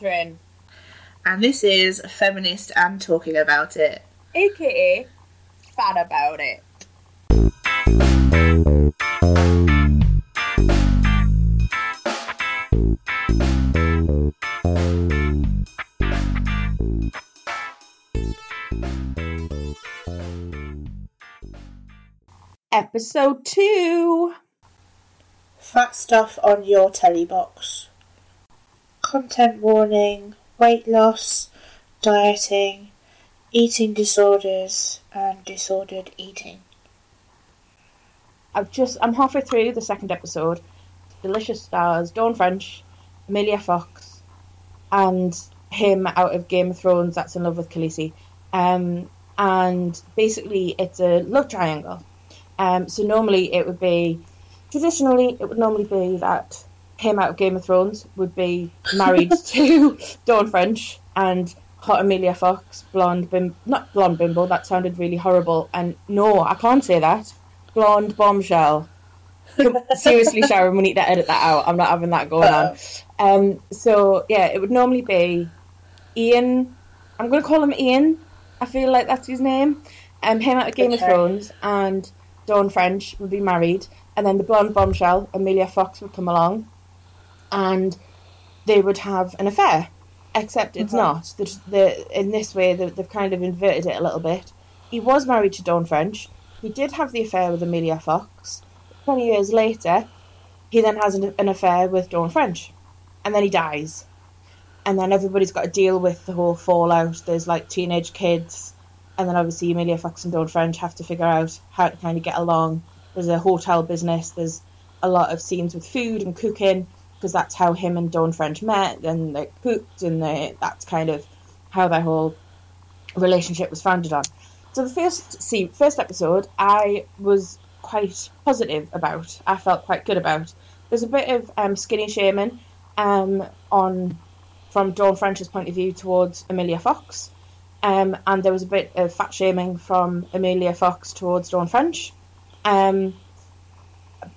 Catherine, and this is Feminist and Talking About It. aka Fat About It. Episode 2. Fat stuff on your telly box. Content warning, weight loss, dieting, eating disorders, and disordered eating. I've just I'm halfway through the second episode. Delicious stars, Dawn French, Emilia Fox, and him out of Game of Thrones that's in love with Khaleesi. Um, and basically it's a love triangle. Um, so normally it would be traditionally it would normally be that him out of Game of Thrones would be married to Dawn French and hot Emilia Fox, blonde bim not blonde bimbo, that sounded really horrible. And no, I can't say that. Blonde bombshell. Seriously, Sharon, we need to edit that out. I'm not having that going on. Um, so yeah, it would normally be Ian. I'm going to call him Ian. I feel like that's his name. Um, him out of Game Okay. of Thrones and Dawn French would be married, and then the blonde bombshell Emilia Fox would come along, and they would have an affair. Except it's Mhm. not. The, the, in this way, they, they've kind of inverted it a little bit. He was married to Dawn French. He did have the affair with Emilia Fox. Twenty years later, he then has an, an affair with Dawn French, and then he dies. And then everybody's got to deal with the whole fallout. There's like teenage kids, and then obviously Emilia Fox and Dawn French have to figure out how to kind of get along. There's a hotel business. There's a lot of scenes with food and cooking because that's how him and Dawn French met, and they cooked, and they, that's kind of how their whole relationship was founded on. So the first see first episode, I was quite positive about. I felt quite good about. There's a bit of um, skinny shaming um, on from Dawn French's point of view towards Emilia Fox, um, and there was a bit of fat shaming from Emilia Fox towards Dawn French. Um,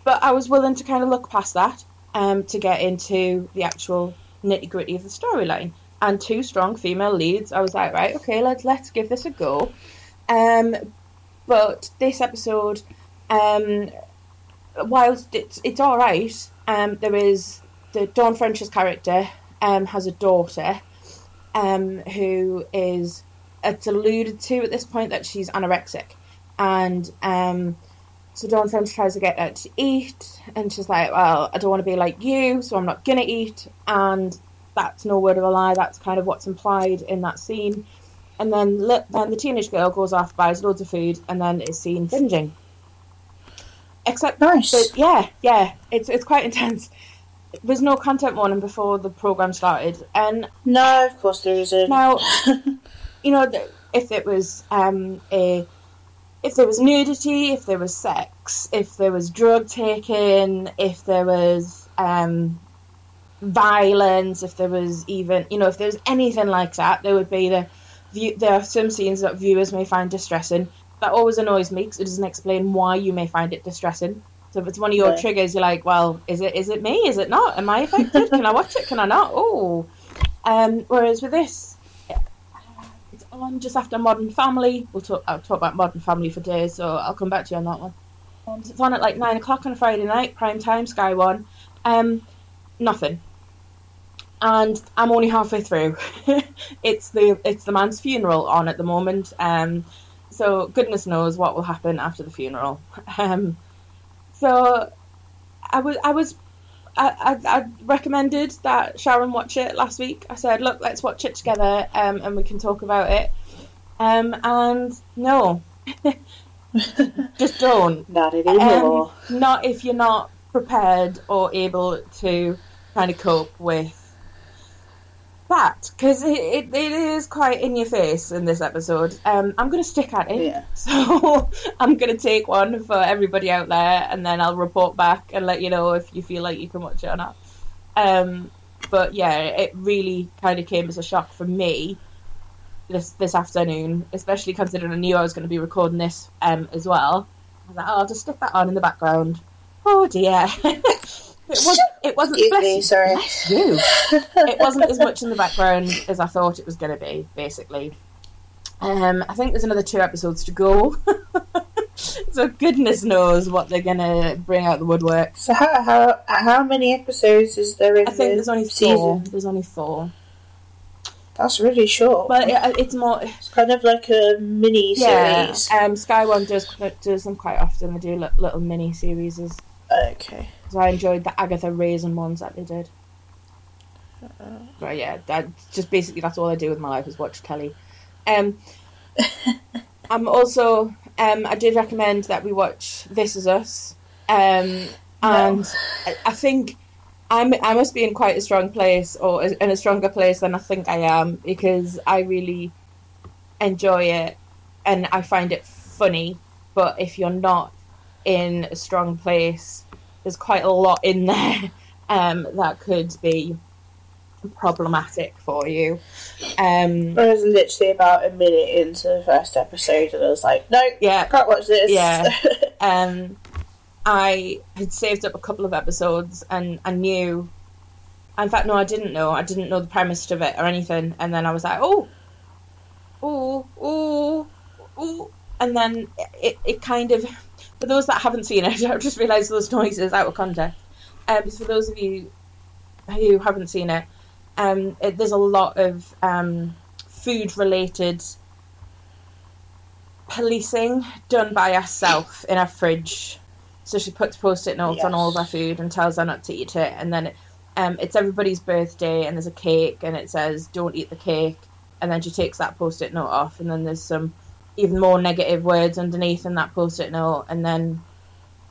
but I was willing to kind of look past that um, to get into the actual nitty gritty of the storyline. And two strong female leads, I was like, right, okay, let's let's give this a go. Um, but this episode, um, whilst it's it's all right, um, there is the Dawn French's character um, has a daughter um, who is it's alluded to at this point that she's anorexic, and um, so Dawn French tries to get her to eat, and she's like, "Well, I don't want to be like you, so I'm not gonna eat." And that's no word of a lie. That's kind of what's implied in that scene. And then, then the teenage girl goes off, buys loads of food, and then is seen binging. Except Nice. but yeah, yeah, it's it's quite intense. There's no content warning before the program started, and No, of course there isn't. now you know if it was um, a if there was nudity, if there was sex, if there was drug taking, if there was um, violence, if there was even you know if there was anything like that, there would be the view, there are some scenes that viewers may find distressing. That always annoys me because it doesn't explain why you may find it distressing. So if it's one of your Right. triggers, you're like, well, is it is it me? Is it not? Am I affected? Can I watch it? Can I not? Oh. Um, whereas with this, just after Modern Family. We'll talk. I'll talk about Modern Family for days, so I'll come back to you on that one. Um, it's on at like nine o'clock on a Friday night, prime time, Sky One. Um, nothing. And I'm only halfway through. it's the it's the man's funeral on at the moment. Um, so goodness knows what will happen after the funeral. Um, so I was I was I, I, I recommended that Sharon watch it last week. I said, look, let's watch it together um, and we can talk about it. Um, and no, just don't. Not anymore. Um, not if you're not prepared or able to kind of cope with that, because it, it, it is quite in your face in this episode. Um, I'm going to stick at it. Yeah. So I'm going to take one for everybody out there, and then I'll report back and let you know if you feel like you can watch it or not. Um, but yeah, it really kind of came as a shock for me this this afternoon, especially considering I knew I was going to be recording this um, as well. I was like, oh, I'll just stick that on in the background. Oh dear. It was. It wasn't. Excuse bless me, sorry. Bless you. it wasn't as much in the background as I thought it was going to be. Basically, um, I think there's another two episodes to go. so goodness knows what they're going to bring out the woodwork. So how how how many episodes is there in I think the there's only season? four. There's only four. That's really short. But it, it's more. it's kind of like a mini Yeah. series. Um, Sky One does does them quite often. They do little mini series. Okay. So I enjoyed the Agatha Raisin ones that they did. But yeah, that just basically that's all I do with my life is watch telly. Um, I'm also um, I did recommend that we watch This Is Us, um, and I, I think I'm I must be in quite a strong place or in a stronger place than I think I am because I really enjoy it and I find it funny. But if you're not in a strong place, there's quite a lot in there um, that could be problematic for you. Um, I was literally about a minute into the first episode, and I was like, "No, yeah, can't watch this." Yeah. um, I had saved up a couple of episodes and I knew. In fact, no, I didn't know. I didn't know the premise of it or anything. And then I was like, oh, oh, oh, oh. And then it, it kind of. For those that haven't seen it, I've just realised those noises out of context. Um, for those of you who haven't seen it, um, it there's a lot of um, food related policing done by herself in her fridge. So she puts post-it notes on all of her food and tells her not to eat it. And then um, it's everybody's birthday and there's a cake and it says don't eat the cake. And then she takes that post-it note off and then there's some even more negative words underneath in that post-it note. And then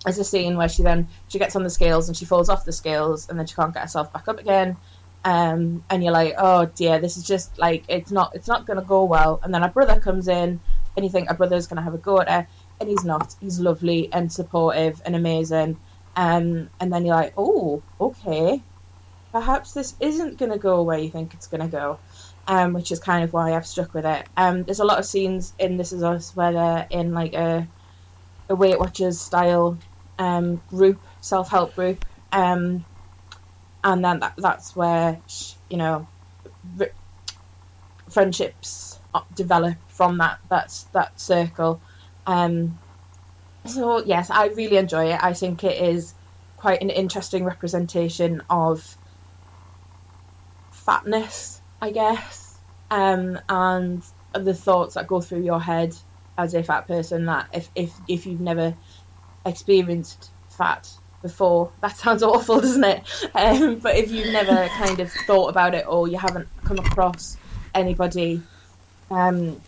there's a scene where she then she gets on the scales and she falls off the scales and then she can't get herself back up again. Um, and you're like, oh dear, this is just like it's not it's not gonna go well. And then her brother comes in and you think her brother's gonna have a go at her, and he's not. He's lovely and supportive and amazing. Um, and then you're like, oh, okay, perhaps this isn't gonna go where you think it's gonna go. Um, which is kind of why I've stuck with it. Um, there's a lot of scenes in This Is Us where they're in like a a Weight Watchers style um, group, self help group, um, and then that, that's where you know r- friendships uh, develop from that that that circle. Um, so yes, I really enjoy it. I think it is quite an interesting representation of fatness, I guess, um, and the thoughts that go through your head as a fat person. That if if if you've never experienced fat before, that sounds awful, doesn't it? Um, but if you've never kind of thought about it or you haven't come across anybody um,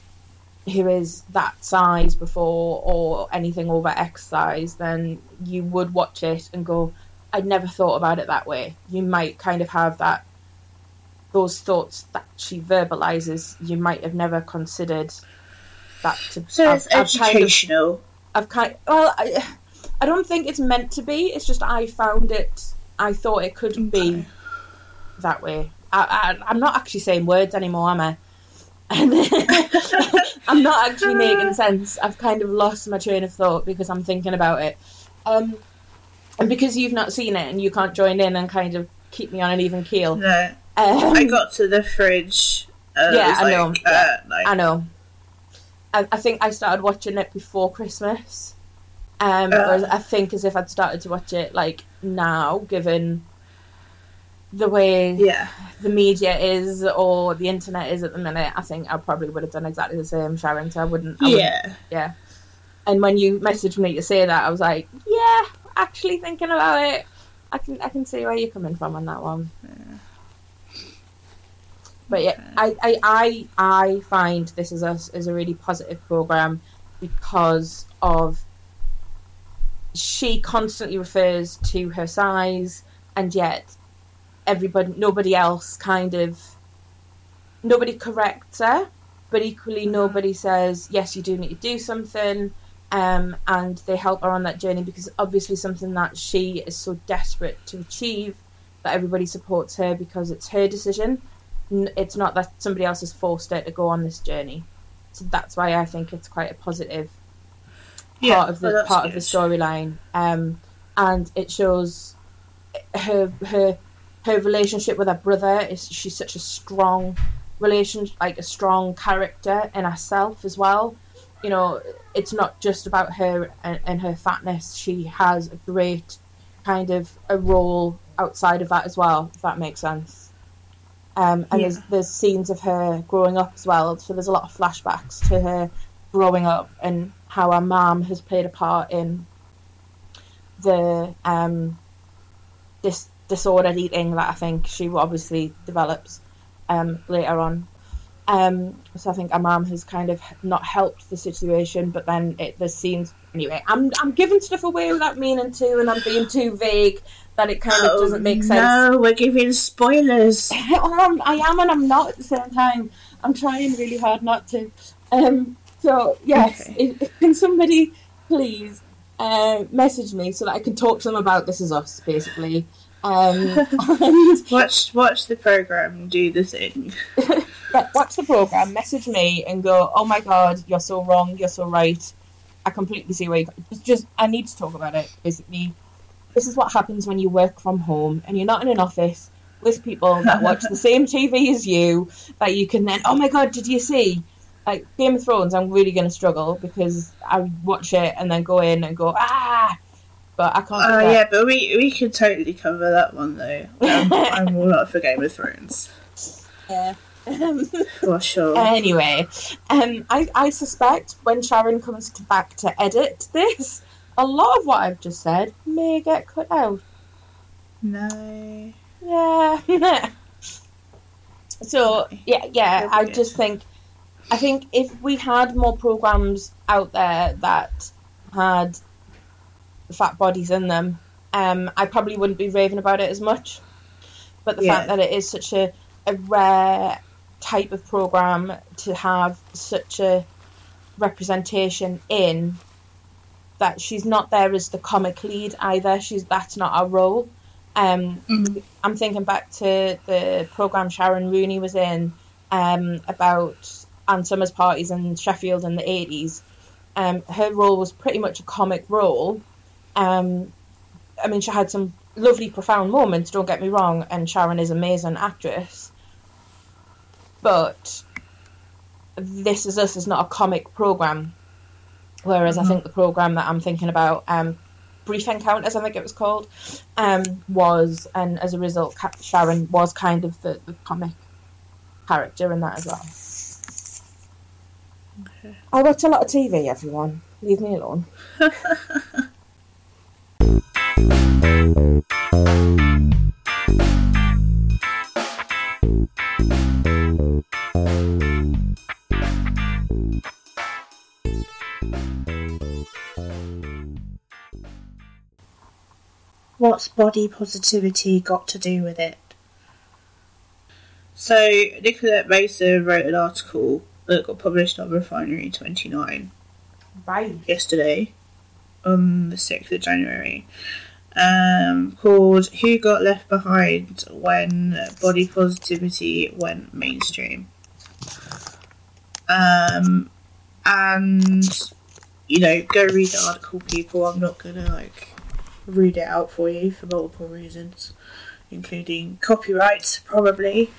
who is that size before or anything over X size, then you would watch it and go, I'd never thought about it that way. You might kind of have that those thoughts that she verbalizes. You might have never considered that to. So I've- it's I've kind of- educational. I've kind well, I, I don't think it's meant to be. It's just I found it. I thought it could be that way. I, I, I'm not actually saying words anymore, am I? I'm not actually making sense. I've kind of lost my train of thought because I'm thinking about it. Um, and because you've not seen it and you can't join in and kind of keep me on an even keel. No, Um, I got to the fridge. And Yeah, I like, know. Uh, no. I know. I, I think I started watching it before Christmas. Um, Uh. I think as if I'd started to watch it like now, given the way Yeah, the media is or the internet is at the minute, I think I probably would have done exactly the same, Sharon. So I wouldn't. I wouldn't yeah. yeah. And when you messaged me to say that, I was like, yeah, actually thinking about it. I can I can see where you're coming from on that one. But yeah, I, I, I, I find this is a, is a really positive program because of she constantly refers to her size and yet everybody nobody else kind of nobody corrects her but equally nobody says yes you do need to do something um, and they help her on that journey because obviously something that she is so desperate to achieve that everybody supports her because it's her decision it's not that somebody else has forced her to go on this journey so that's why i think it's quite a positive yeah. part of the well, part of the storyline um, and it shows her her her relationship with her brother is she's such a strong relation, like a strong character in herself as well. You know, it's not just about her and, and her fatness. She has a great kind of a role outside of that as well. If that makes sense. Um, and Yeah. there's there's scenes of her growing up as well. So there's a lot of flashbacks to her growing up and how her mum has played a part in the um, dis- disordered eating that I think she obviously develops um, later on. Um, so I think mum has kind of not helped the situation, but then it, there's scenes. Anyway, I'm I'm giving stuff away without meaning to, and I'm being too vague that it kind of doesn't make sense. Oh, No, we're giving spoilers. Um, I am and I'm not at the same time. I'm trying really hard not to. Um, so yes, Okay. if- can somebody please uh, message me so that I can talk to them about This Is Us, basically. Um, and Watch watch the program do the thing. Watch the program, message me, and go, "Oh my god, you're so wrong, you're so right." I completely see where you. It's just I need to talk about it. Basically, this is what happens when you work from home and you're not in an office with people that watch the same TV as you. That you can then, oh my god, did you see? Like Game of Thrones, I'm really going to struggle because I watch it and then go in and go ah, but I can't. Oh that. yeah, but we we could totally cover that one though. Um, I'm all up for Game of Thrones yeah. Um, for sure. Anyway, um, I, I suspect when Sharon comes to back to edit this, a lot of what I've just said may get cut out. no. Yeah. so yeah, yeah. I Okay. just think, I think if we had more programs out there that had fat bodies in them, um, I probably wouldn't be raving about it as much. But the Yeah. fact that it is such a, a rare type of program to have such a representation in that she's not there as the comic lead either. She's that's not our role. Um, Mhm. I'm thinking back to the program Sharon Rooney was in um, about Ann Summers parties in Sheffield in the 80s. Um, her role was pretty much a comic role. Um, I mean, she had some lovely, profound moments. Don't get me wrong, and Sharon is an amazing actress. But This Is Us is not a comic program, whereas I Mhm. think the program that I'm thinking about, um, Brief Encounters, I think it was called, um, was, and as a result, Sharon was kind of the, the comic character in that as well. Okay. I watch a lot of TV, everyone. Leave me alone. What's body positivity got to do with it? So, Nicolette Mason wrote an article that got published on Refinery 29 Right. yesterday, on the 6th of January, um, called Who Got Left Behind When Body Positivity Went Mainstream. Um, and, you know, go read the article, people. I'm not gonna, like, read it out for you for multiple reasons, including copyright, probably.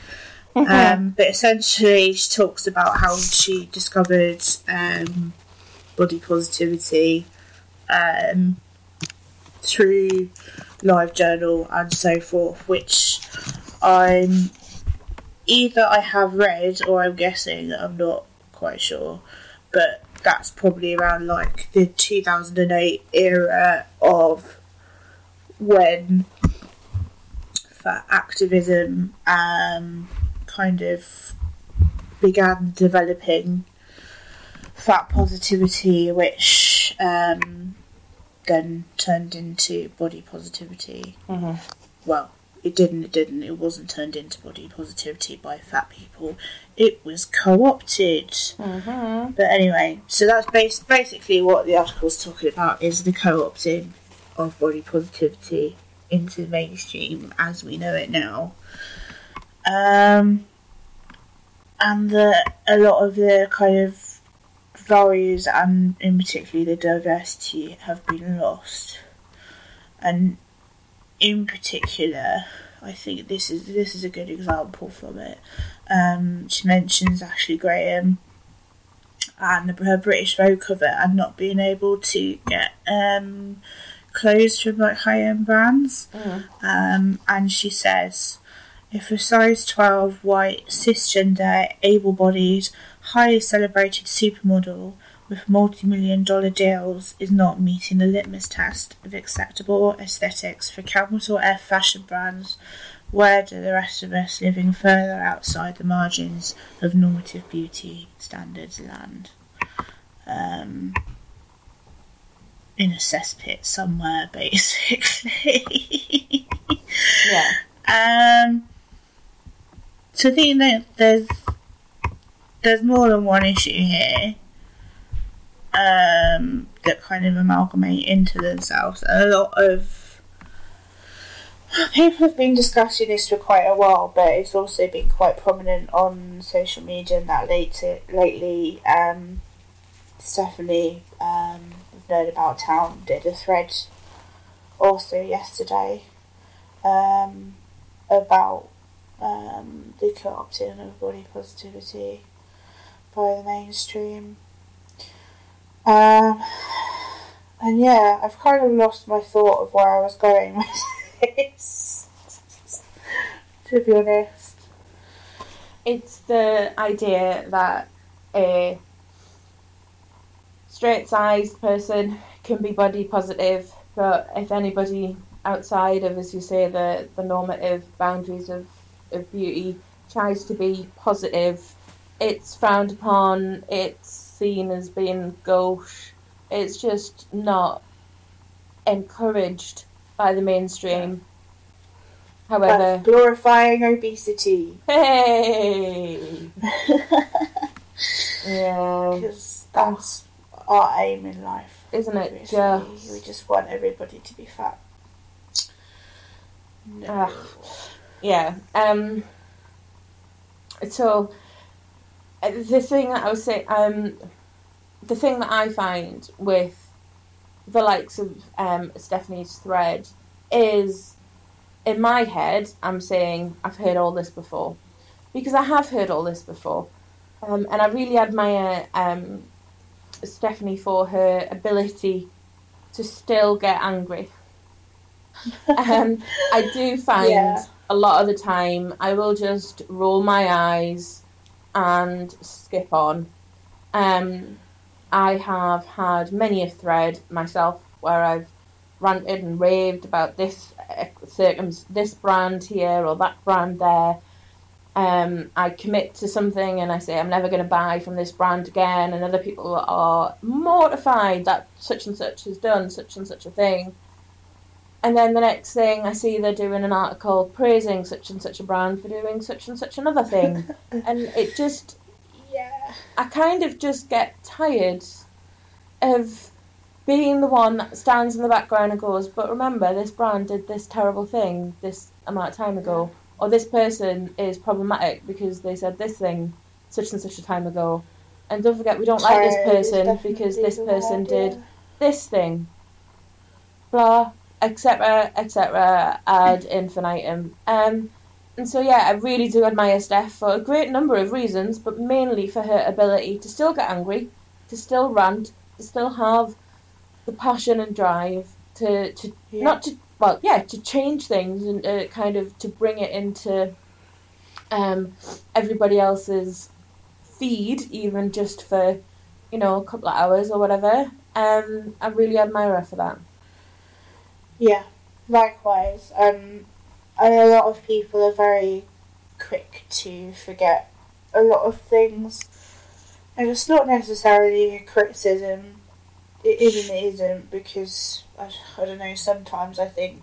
um, but essentially, she talks about how she discovered um, body positivity um, through live journal and so forth, which I'm either I have read or I'm guessing. I'm not quite sure, but that's probably around like the 2008 era of when fat activism um, kind of began developing fat positivity, which um, then turned into body positivity. Mhm. Well, it didn't, it didn't. It wasn't turned into body positivity by fat people. It was co opted. Mm-hmm. But anyway, so that's bas- basically what the article's talking about is the co-opting of body positivity into the mainstream as we know it now. Um, and the, a lot of the kind of values and in particularly the diversity have been lost. And in particular, I think this is this is a good example from it. Um, she mentions Ashley Graham and her British Vogue cover and not being able to get um, clothes from like high end brands. Mm. Um, and she says, if a size 12 white, cisgender, able bodied, highly celebrated supermodel with multi million dollar deals is not meeting the litmus test of acceptable aesthetics for capital F fashion brands, where do the rest of us living further outside the margins of normative beauty standards land? Um, in a cesspit somewhere, basically. Yeah. Um, so I think that there's there's more than one issue here um, that kind of amalgamate into themselves. A lot of people have been discussing this for quite a while, but it's also been quite prominent on social media and that later lately. Um, Stephanie, um, we've known about town, did a thread also yesterday um, about um, the co-opting of body positivity by the mainstream. Um, and yeah, I've kind of lost my thought of where I was going with this. to be honest. It's the idea that a straight sized person can be body positive, but if anybody outside of, as you say, the, the normative boundaries of, of beauty tries to be positive, it's frowned upon, it's seen as being gauche, it's just not encouraged by the mainstream. However, That's glorifying obesity. hey! Yeah, Because that's our aim in life. isn't it just. We just want everybody to be fat. No. Ugh. Yeah. Um. So uh, the thing that I was saying, um, the thing that I find with the likes of um, Stephanie's thread is, in my head, I'm saying I've heard all this before, because I have heard all this before, um, and I really admire um, Stephanie for her ability to still get angry. um, I do find Yeah. a lot of the time I will just roll my eyes and skip on. Um, I have had many a thread myself where I've ranted and raved about this uh, this brand here or that brand there. Um, I commit to something and I say I'm never going to buy from this brand again, and other people are mortified that such and such has done such and such a thing. And then the next thing I see they're doing an article praising such and such a brand for doing such and such another thing. and it just, yeah. I kind of just get tired of being the one that stands in the background and goes, but remember, this brand did this terrible thing this amount of time ago. Or this person is problematic because they said this thing such and such a time ago. And don't forget, we don't like this person because this person did this thing, blah, etc., etc., ad infinitum. Um, and so, yeah, I really do admire Steph for a great number of reasons, but mainly for her ability to still get angry, to still rant, to still have the passion and drive to, to Yeah. not to, well, yeah, to change things and uh, kind of to bring it into um, everybody else's feed, even just for, you know, a couple of hours or whatever. Um, I really admire her for that. Yeah, likewise. Um, and a lot of people are very quick to forget a lot of things, and it's not necessarily a criticism. It is and it isn't because I, I don't know. Sometimes I think,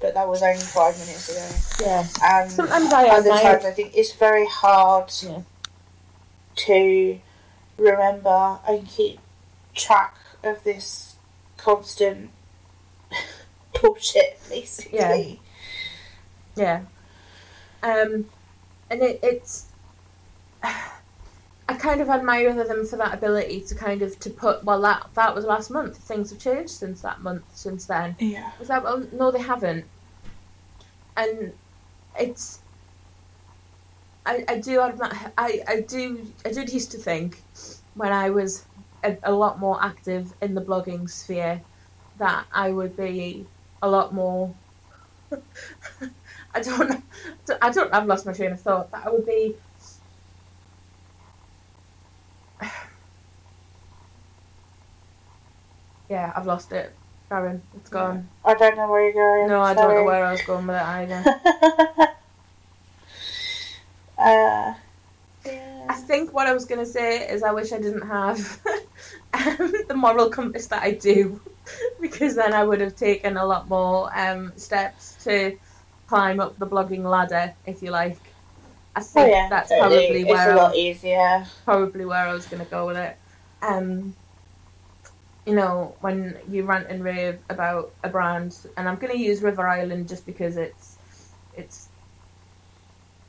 but that was only five minutes ago. Yeah. And Sometimes I other admire- times I think it's very hard Yeah. to remember and keep track of this constant bullshit, basically. Yeah. Yeah. Um, and it, it's. I kind of admire them for that ability to kind of to put well that that was last month. Things have changed since that month since then. Yeah. Well, no they haven't. and it's I, I do I, I do I did used to think when I was a, a lot more active in the blogging sphere that I would be a lot more. I don't I don't I've lost my train of thought. That I would be yeah I've lost it. Karen it's gone. I don't know where you're going. no I don't know where I was going with it either. Uh, I think what I was going to say is I wish I didn't have um, the moral compass that I do, because then I would have taken a lot more um, steps to climb up the blogging ladder, if you like. I Oh yeah, that's totally. probably it's where a I, lot easier. probably where I was going to go with it. Um, you know, when you rant and rave about a brand, and I'm going to use River Island just because it's it's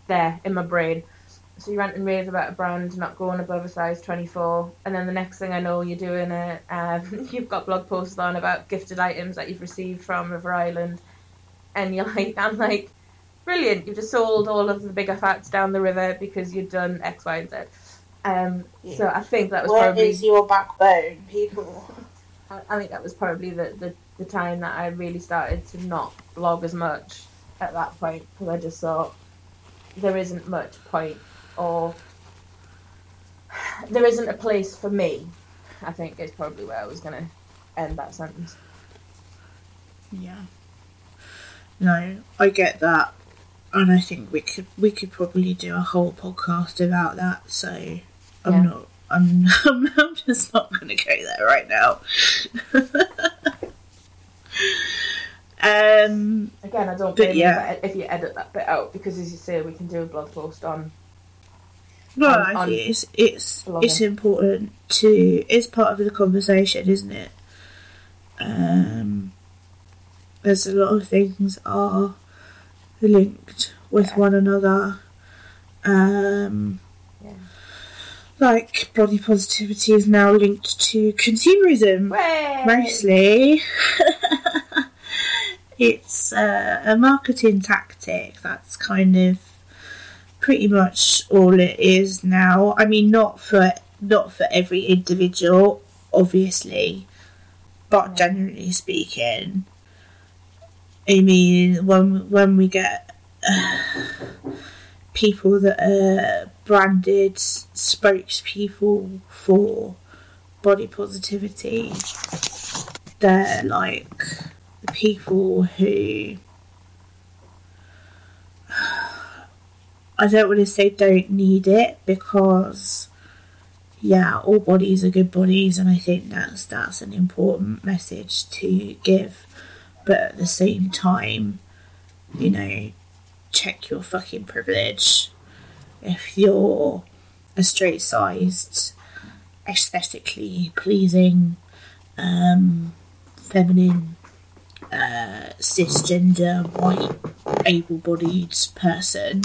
there in my brain. So you rant and rave about a brand not going above a size 24, and then the next thing I know, you're doing a um, you've got blog posts on about gifted items that you've received from River Island, and you're like, I'm like, brilliant! You've just sold all of the bigger fats down the river because you've done X, Y, and Z. Um, So I think that was Where probably is your backbone, people? I, I think that was probably the, the, the time that I really started to not blog as much at that point because I just thought there isn't much point or there isn't a place for me. I think is probably where I was going to end that sentence. Yeah. No, I get that, and I think we could we could probably do a whole podcast about that. So I'm Yeah. not. I'm, I'm I'm just not going to go there right now. um. Again, I don't But yeah. if you edit that bit out because, as you say, we can do a blog post on. No, On- on it's it's blogging. it's important to. It's part of the conversation, isn't it? Um. There's a lot of things are linked with Yeah. one another. Um. Yeah. Like body positivity is now linked to consumerism, Way! mostly. it's uh, a marketing tactic. That's kind of pretty much all it is now. I mean, not for not for every individual, obviously, but generally speaking, I mean, when when we get uh, people that are branded spokespeople for body positivity, they're like the people who I don't want to say don't need it because yeah, all bodies are good bodies and I think that's that's an important message to give. But at the same time, you know, check your fucking privilege. If you're a straight sized, aesthetically pleasing, um, feminine, uh, cisgender, white, able bodied person,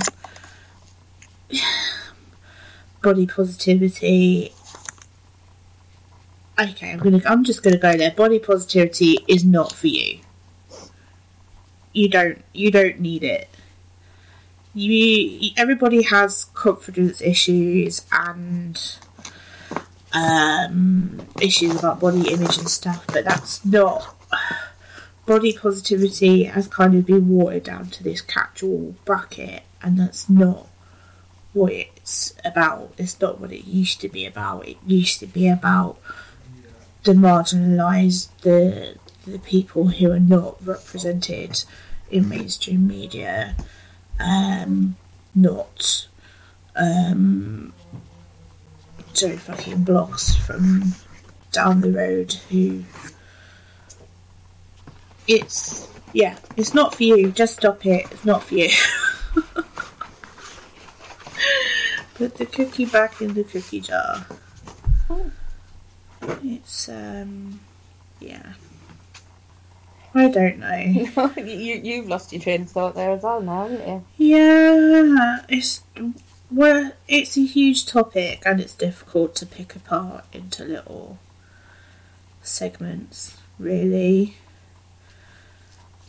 body positivity. Okay, I'm gonna. I'm just gonna go there. Body positivity is not for you. You don't. You don't need it. You. Everybody has confidence issues and um, issues about body image and stuff, but that's not. Body positivity has kind of been watered down to this catch-all bracket, and that's not what it's about. It's not what it used to be about. It used to be about the marginalised, the the people who are not represented in mainstream media, um, not um, Joe fucking blocks from down the road who. It's yeah, it's not for you. Just stop it. It's not for you. Put the cookie back in the cookie jar. It's um yeah. I don't know. you, you've lost your train of thought there as well now, haven't you? Yeah, it's well, it's a huge topic and it's difficult to pick apart into little segments, really.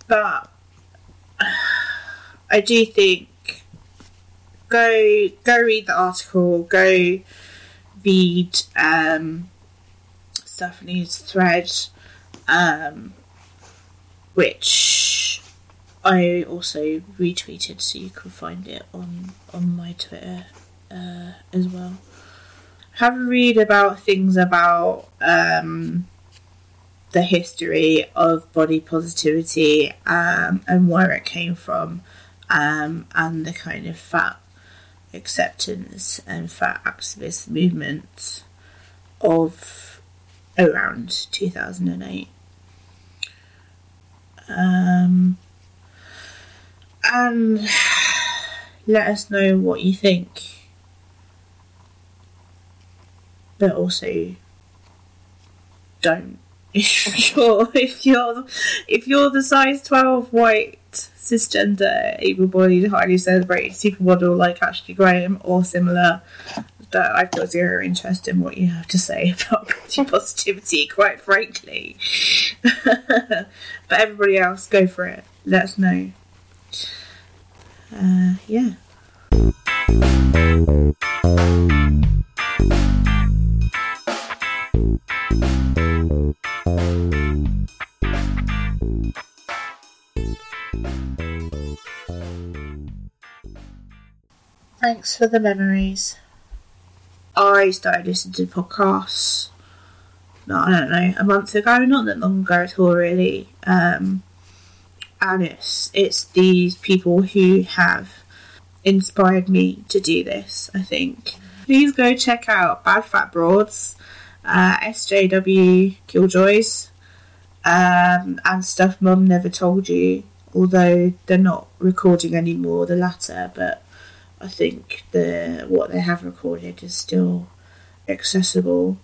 But I do think go go read the article, go read um, Stephanie's thread, um, which I also retweeted, so you can find it on on my Twitter uh, as well. Have a read about things about um, the history of body positivity um, and where it came from, um, and the kind of fat acceptance and fat activist movement of around 2008. Um, and let us know what you think. But also, don't if you're if you're if you're the size twelve white cisgender able-bodied highly celebrated supermodel like Ashley Graham or similar that I've got zero interest in what you have to say about body positivity quite frankly. But everybody else go for it. Let us know. Uh, yeah Thanks for the memories. I started listening to podcasts. No, I don't know, a month ago, not that long ago at all, really. Um, and it's it's these people who have inspired me to do this. I think. Please go check out Bad Fat Broads, uh, SJW Killjoys, um, and stuff Mum never told you. Although they're not recording anymore, the latter, but I think the what they have recorded is still accessible.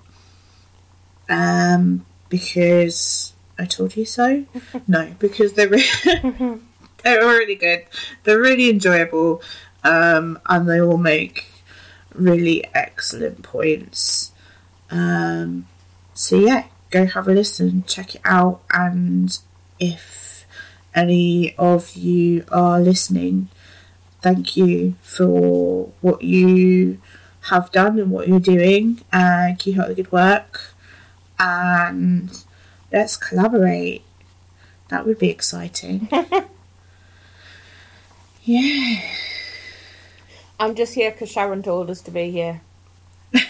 Um, because I told you so. no, because they're re- they're really good. They're really enjoyable, um, and they all make really excellent points. Um, so yeah, go have a listen, check it out, and if any of you are listening thank you for what you have done and what you're doing and keep up the good work and let's collaborate. That would be exciting. yeah. I'm just here because Sharon told us to be here.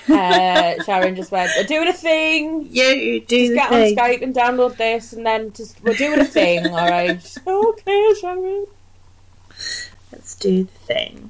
Uh, Sharon just went, "We're doing a thing. Yeah, You do Just get thing. on Skype and download this, and then just we're doing a thing. All right? okay, Sharon." let's do the thing.